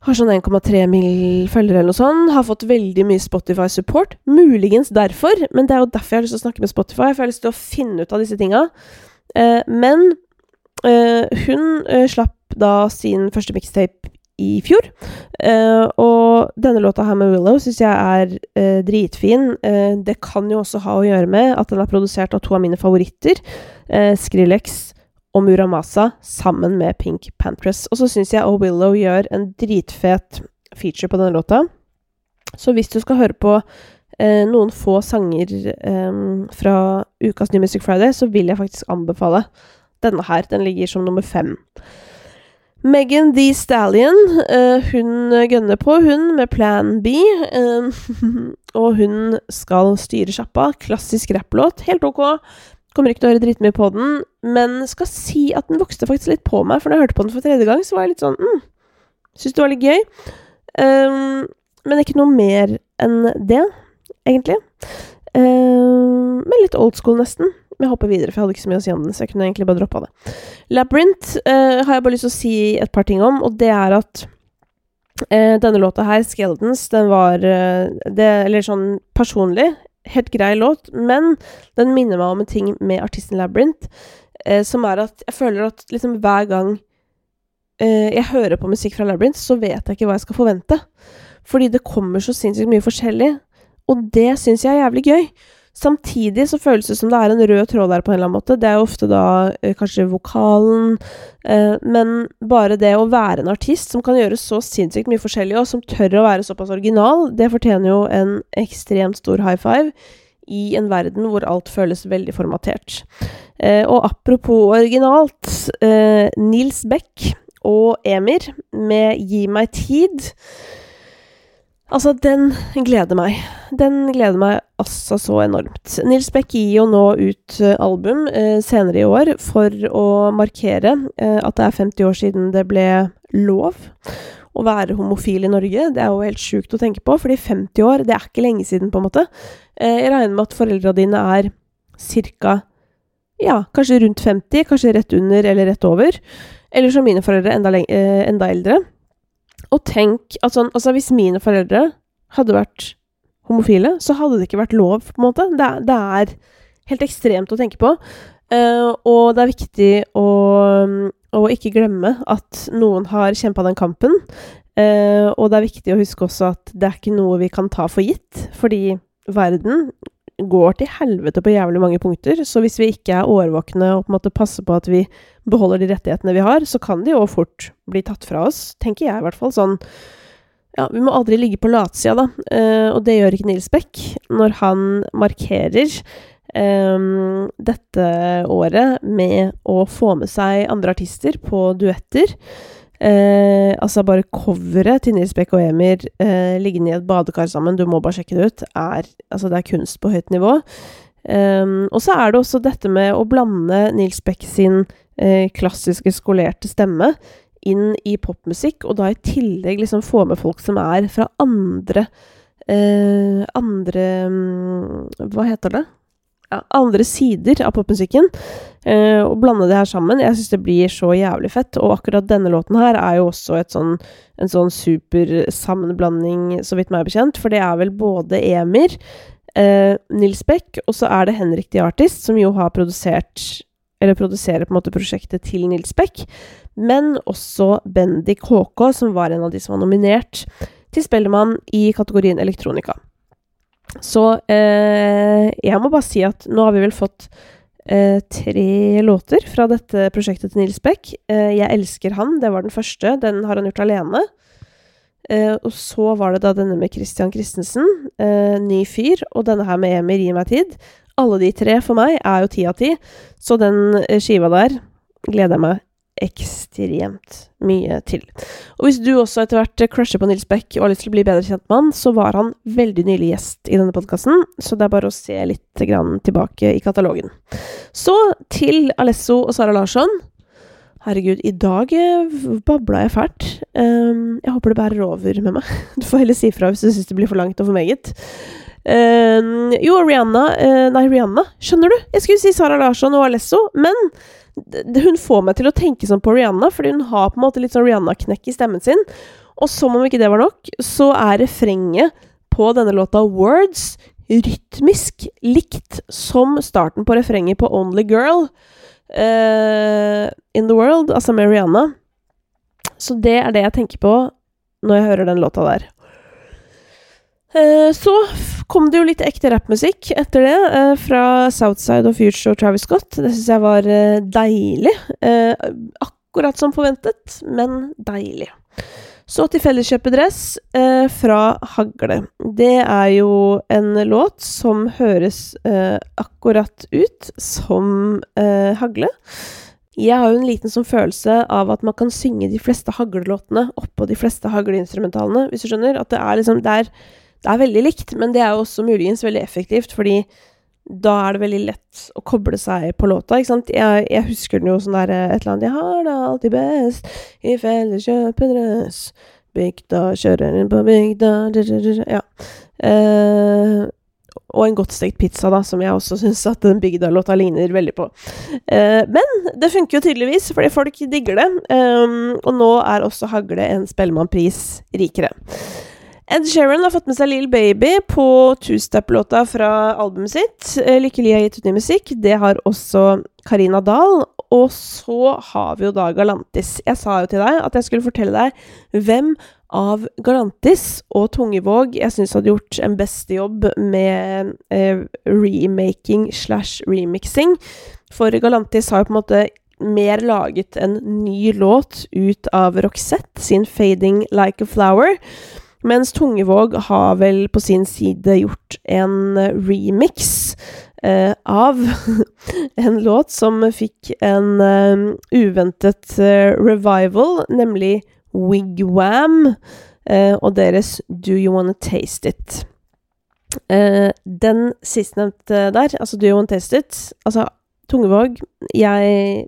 Har sånn 1,3 mill. følgere eller noe sånt. Har fått veldig mye Spotify-support. Muligens derfor, men det er jo derfor jeg har lyst til å snakke med Spotify. For jeg har lyst til å finne ut av disse tinga. Eh, men eh, hun eh, slapp da sin første mixtape i fjor. Eh, og denne låta her med Willow syns jeg er eh, dritfin. Eh, det kan jo også ha å gjøre med at den er produsert av to av mine favoritter. Skrillex og Muramasa sammen med Pink Pantress. Og så syns jeg Og Willow gjør en dritfet feature på denne låta. Så hvis du skal høre på eh, noen få sanger eh, fra ukas New Music Friday, så vil jeg faktisk anbefale denne her. Den ligger som nummer fem. Megan D. Stallion, eh, hun gønner på, hun, med Plan B. Uh, <laughs> og hun skal styre sjappa. Klassisk rapplåt. Helt ok. Kommer ikke til å høre dritmye på den, men skal si at den vokste faktisk litt på meg. For da jeg hørte på den for tredje gang, så var jeg litt sånn mm, Syns det var litt gøy. Um, men ikke noe mer enn det, egentlig. Um, men litt old school, nesten. Men jeg hopper videre, for jeg hadde ikke så mye å si om den. Så jeg kunne egentlig bare droppa det. Labyrinth uh, har jeg bare lyst til å si et par ting om, og det er at uh, denne låta her, 'Skeletons', den var uh, det, Eller sånn personlig helt grei låt, men den minner meg om en ting med artisten Labyrinth, eh, som er at jeg føler at liksom hver gang eh, jeg hører på musikk fra Labyrinth, så vet jeg ikke hva jeg skal forvente. Fordi det kommer så sinnssykt mye forskjellig, og det syns jeg er jævlig gøy. Samtidig så føles det som det er en rød tråd der på en eller annen måte. Det er jo ofte da eh, kanskje vokalen, eh, men bare det å være en artist som kan gjøre så sinnssykt mye forskjellig, og som tør å være såpass original, det fortjener jo en ekstremt stor high five i en verden hvor alt føles veldig formatert. Eh, og apropos originalt, Nils Beck og Emir med Gi meg tid Altså, den gleder meg. Den gleder meg altså så enormt. Nils Beck gir jo nå ut uh, album eh, senere i år for å markere eh, at det er 50 år siden det ble lov å være homofil i Norge. Det er jo helt sjukt å tenke på, fordi 50 år, det er ikke lenge siden, på en måte. jeg regner med at foreldra dine er ca. ja, kanskje rundt 50, kanskje rett under eller rett over. Eller som mine foreldre, enda, enda eldre. Og tenk at sånn Altså, hvis mine foreldre hadde vært homofile, så hadde det ikke vært lov, på en måte. Det, det er helt ekstremt å tenke på. Uh, og det er viktig å, å, ikke glemme at noen har kjempa den kampen. Uh, og det er viktig å huske også at det er ikke noe vi kan ta for gitt, fordi verden går til helvete på jævlig mange punkter. Så hvis vi ikke er årvåkne og på en måte passer på at vi beholder de rettighetene vi har, så kan de jo fort bli tatt fra oss, tenker jeg i hvert fall. Sånn Ja, vi må aldri ligge på latsida, da. eh, og det gjør ikke Nils Beck når han markerer eh, dette året med å få med seg andre artister på duetter. Eh, altså bare coveret til Nils Bekk og Emir eh, liggende i et badekar sammen, du må bare sjekke det ut, er, altså det er kunst på høyt nivå. Um, og så er det også dette med å blande Nils Bekk sin eh, klassiske skolerte stemme inn i popmusikk, og da i tillegg liksom få med folk som er fra andre eh, Andre um, Hva heter det? Ja, andre sider av popmusikken. Eh, og blande det her sammen. Jeg syns det blir så jævlig fett. Og akkurat denne låten her er jo også sånn, en sånn super sammenblanding, så vidt meg bekjent. For det er vel både Emir, uh, Nils Beck, og så er det Henrik The Artist, som jo har produsert eller produserer på en måte prosjektet til Nils Beck, men også Bendik HK, som var en av de som var nominert til Spellemann i kategorien elektronika. Så uh, jeg må bare si at nå har vi vel fått tre låter fra dette prosjektet til Nils Beck. Eh, 'Jeg elsker han', det var den første. Den har han gjort alene. Eh, og så var det da denne med Christian Christensen, eh, 'Ny fyr', og denne her med Emir 'Gi meg tid'. Alle de tre for meg er jo ti av ti, så den eh, skiva der gleder jeg meg ekstremt mye til. Og hvis du også etter hvert crusher på Nils Beck og har lyst til å bli bedre kjent med han, så var han veldig nylig gjest i denne podkasten, så det er bare å se litt tilbake i katalogen. Så til Alesso og Sara Larsson. Herregud, i dag babla jeg fælt. Um, jeg håper det bærer over med meg. <laughs> Du får heller si fra hvis du syns det blir for langt og for meget. Um, jo, Rihanna uh, Nei, Rihanna, skjønner du? Jeg skulle si Sara Larsson og Alesso, men hun får meg til å tenke sånn på Rihanna, fordi hun har på en måte litt sånn Rihanna-knekk i stemmen sin. Og som om ikke det var nok, så er refrenget på denne låta Words rytmisk likt som starten på refrenget på Only Girl uh, in the World, altså med Rihanna. Så det er det jeg tenker på når jeg hører den låta der. Uh, så kom det jo litt ekte rappmusikk etter det, uh, fra Southside og Future og Travis Scott. Det syns jeg var uh, deilig. akkurat som forventet, men deilig. Så til Felleskjøpet fra Hagle. Det er jo en låt som høres akkurat ut som Hagle. Jeg har jo en liten sånn følelse av at man kan synge de fleste haglelåtene oppå de fleste hagleinstrumentalene, hvis du skjønner. At det er liksom Det er det er veldig likt, men det er jo også muligens veldig effektivt, fordi da er det veldig lett å koble seg på låta, ikke sant. Jeg, jeg husker den jo sånn der et eller annet Jeg har det alltid best i felleskjøpet felleskjøpedress. Bygda kjører inn på bygda Ja. Eh, og en godt stekt pizza, da, som jeg også syns at den bygda-låta ligner veldig på. Eh, men det funker jo tydeligvis, fordi folk digger det. Eh, og nå er også Hagle en Spellemannpris rikere. Ed Sheeran har fått med seg Lill Baby på two-step-låta fra albumet sitt. Eh, Lykkelig har gitt ut ny musikk. Det har også Karina Dahl. Og så har vi jo da Galantis. Jeg sa jo til deg at jeg skulle fortelle deg hvem av Galantis og Tungevåg jeg syns hadde gjort en beste jobb med eh, remaking slash remixing. For Galantis har jo på en måte mer laget en ny låt ut av Roxette sin 'Fading Like a Flower'. Mens Tungevåg har vel på sin side gjort en remix eh, av <laughs> en låt som fikk en uh, uventet uh, revival, nemlig Wigwam eh, og deres Do You Wanna Taste It. den sistnevnte der, altså Do You Wanna Taste It Altså, Tungevåg, jeg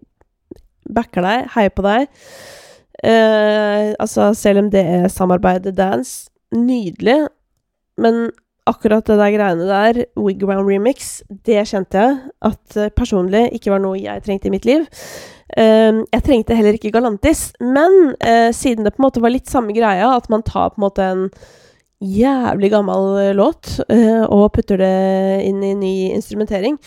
backer deg, heier på deg. Uh, altså, selv om det er samarbeidet dance, nydelig, men akkurat det der greiene der, Wigwam remix, det kjente jeg at uh, personlig ikke var noe jeg trengte i mitt liv. Uh, jeg trengte heller ikke Galantis, men siden det på en måte var litt samme greia, at man tar på en måte en jævlig gammel eh, låt, uh, og putter det inn i ny instrumentering,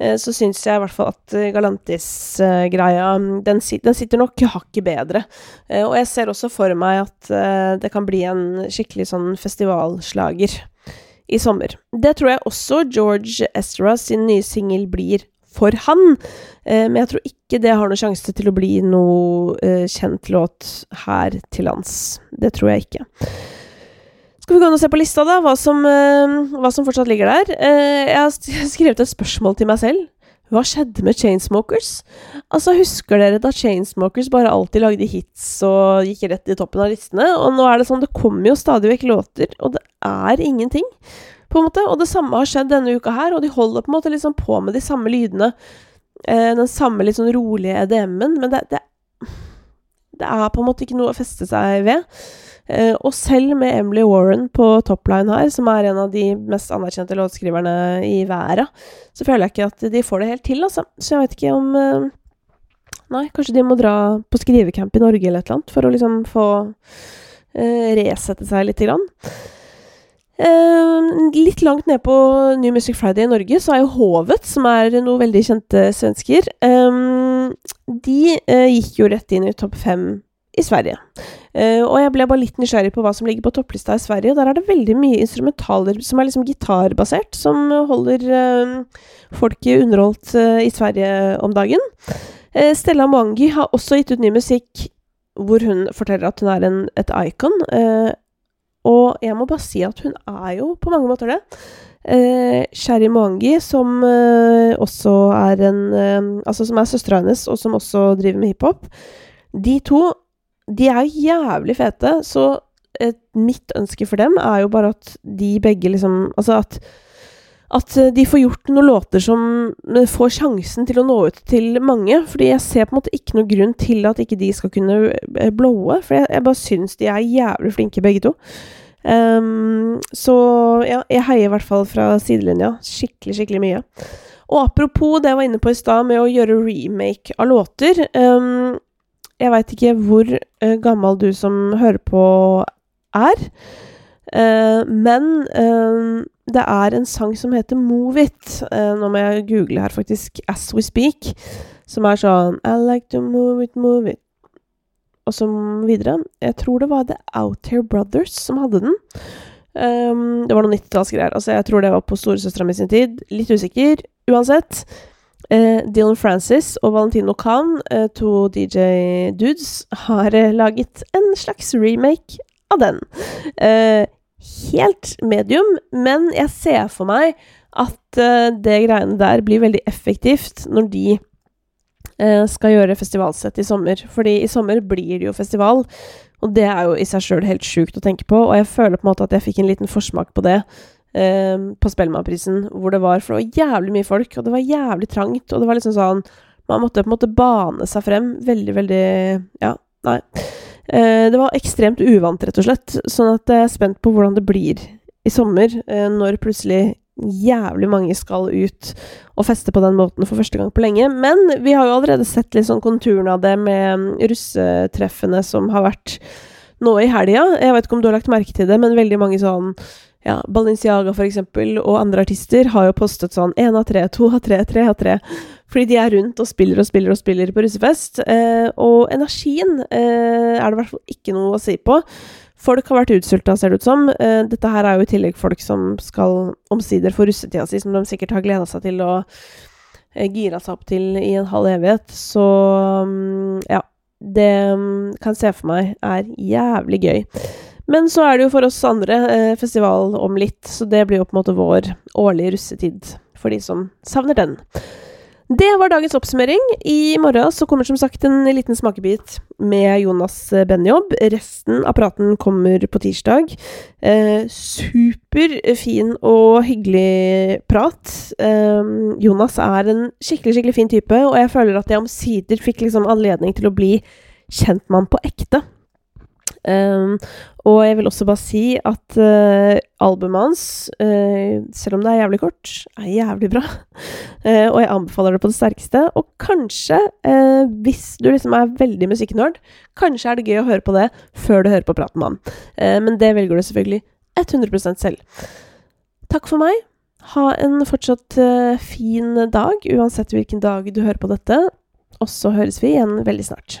uh, så syns jeg i hvert fall at Galantis-greia uh, den, den, sitter nok hakket bedre. og jeg ser også for meg at det kan bli en skikkelig sånn festivalslager i sommer. Det tror jeg også George Ezra sin nye singel blir for han. men jeg tror ikke det har noen sjanse til å bli noe kjent låt her til lands. Det tror jeg ikke. Skal vi gå inn og se på lista, da? Hva som, uh, hva som fortsatt ligger der? Uh, <laughs> jeg har skrevet et spørsmål til meg selv. Hva skjedde med Chainsmokers? Altså, Husker dere da Chainsmokers bare alltid lagde hits og gikk rett i toppen av listene? Og nå er det sånn, det kommer jo stadig vekk låter, og det er ingenting. på en måte, Og det samme har skjedd denne uka her, og de holder på en måte liksom på med de samme lydene. Uh, den samme litt sånn rolige EDM-en, men det, det, det er på en måte ikke noe å feste seg ved. Eh, og selv med Emily Warren på topline her, som er en av de mest anerkjente låtskriverne i verden, så føler jeg ikke at de får det helt til, altså. Så jeg vet ikke om eh, Nei, kanskje de må dra på skrivecamp i Norge eller et eller annet, for å liksom få uh, resette seg lite grann. Uh, litt langt ned på New Music Friday i Norge så er jo Hovet, som er noen veldig kjente svensker. Um, de uh, gikk jo rett inn i topp fem i Sverige. Uh, og jeg ble bare litt nysgjerrig på hva som ligger på topplista i Sverige. Og der er det veldig mye instrumentaler som er liksom gitarbasert, som holder folket folk underholdt uh, i Sverige om dagen. Stella Mwangi har også gitt ut ny musikk hvor hun forteller at hun er en, et icon. og jeg må bare si at hun er jo på mange måter det. Eh, Sherry Mwangi, som eh, også er en eh, Altså som er søstera hennes, og som også driver med hiphop. De to, de er jo jævlig fete, så et, mitt ønske for dem er jo bare at de begge liksom Altså at at de får gjort noen låter som får sjansen til å nå ut til mange. Fordi jeg ser på en måte ikke noen grunn til at ikke de skal kunne eh, blowe. For jeg, jeg bare syns de er jævlig flinke, begge to. Um, så ja, jeg heier i hvert fall fra sidelinja skikkelig, skikkelig mye. Og apropos det jeg var inne på i stad med å gjøre remake av låter um, Jeg veit ikke hvor uh, gammel du som hører på, er. Uh, men uh, det er en sang som heter Move It. nå må jeg google her, faktisk. As We Speak. Som er sånn I like to move it, move it og så videre. Jeg tror det var The Out Here Brothers som hadde den. Um, det var noen 90-tallsgreier. Altså, jeg tror det var på storesøstera mi sin tid. Litt usikker. Uansett. Uh, Dylan Francis og Valentino Khan, uh, to DJ-dudes, har uh, laget en slags remake av den. helt medium, men jeg ser for meg at det greiene der blir veldig effektivt når de Eh, skal gjøre festivalsett i sommer. Fordi i sommer blir det jo festival, og det er jo i seg sjøl helt sjukt å tenke på. Og jeg føler på en måte at jeg fikk en liten forsmak på det eh, på Spellemannprisen, hvor det var For det var jævlig mye folk, og det var jævlig trangt, og det var liksom sånn Man måtte på en måte bane seg frem veldig, veldig Ja, nei. Eh, det var ekstremt uvant, rett og slett. Sånn at jeg er spent på hvordan det blir i sommer, eh, når plutselig jævlig mange skal ut og feste på den måten for første gang på lenge. Men vi har jo allerede sett litt sånn konturene av det med russetreffene som har vært nå i helga. Jeg vet ikke om du har lagt merke til det, men veldig mange sånn ja, Balenciaga for eksempel, og andre artister har jo postet sånn én av tre, to av tre, tre av tre. Fordi de er rundt og spiller og spiller og spiller på russefest. Eh, og energien eh, er det i hvert fall ikke noe å si på. Folk har vært utsulta, ser det ut som. Eh, dette her er jo i tillegg folk som skal omsider få russetida si, som de sikkert har gleda seg til og uh, gira seg opp til i en halv evighet. Så um, ja. Det um, kan jeg se for meg er jævlig gøy. Men så er det jo for oss andre eh, festival om litt, så det blir jo på en måte vår årlige russetid for de som savner den. Det var dagens oppsummering. I morgen så kommer som sagt en liten smakebit med Jonas Benjob. Resten av praten kommer på tirsdag. Eh, Superfin og hyggelig prat. Eh, Jonas er en skikkelig, skikkelig fin type, og jeg føler at jeg omsider fikk liksom anledning til å bli kjent med han på ekte. Um, og jeg vil også bare si at uh, albumet hans, uh, selv om det er jævlig kort, er jævlig bra. Uh, <laughs> og jeg anbefaler det på det sterkeste. Og kanskje, hvis du liksom er veldig musikknerd, kanskje er det gøy å høre på det før du hører på praten med han. men det velger du selvfølgelig 100% selv. Takk for meg. Ha en fortsatt fin dag, uansett hvilken dag du hører på dette. Og så høres vi igjen veldig snart.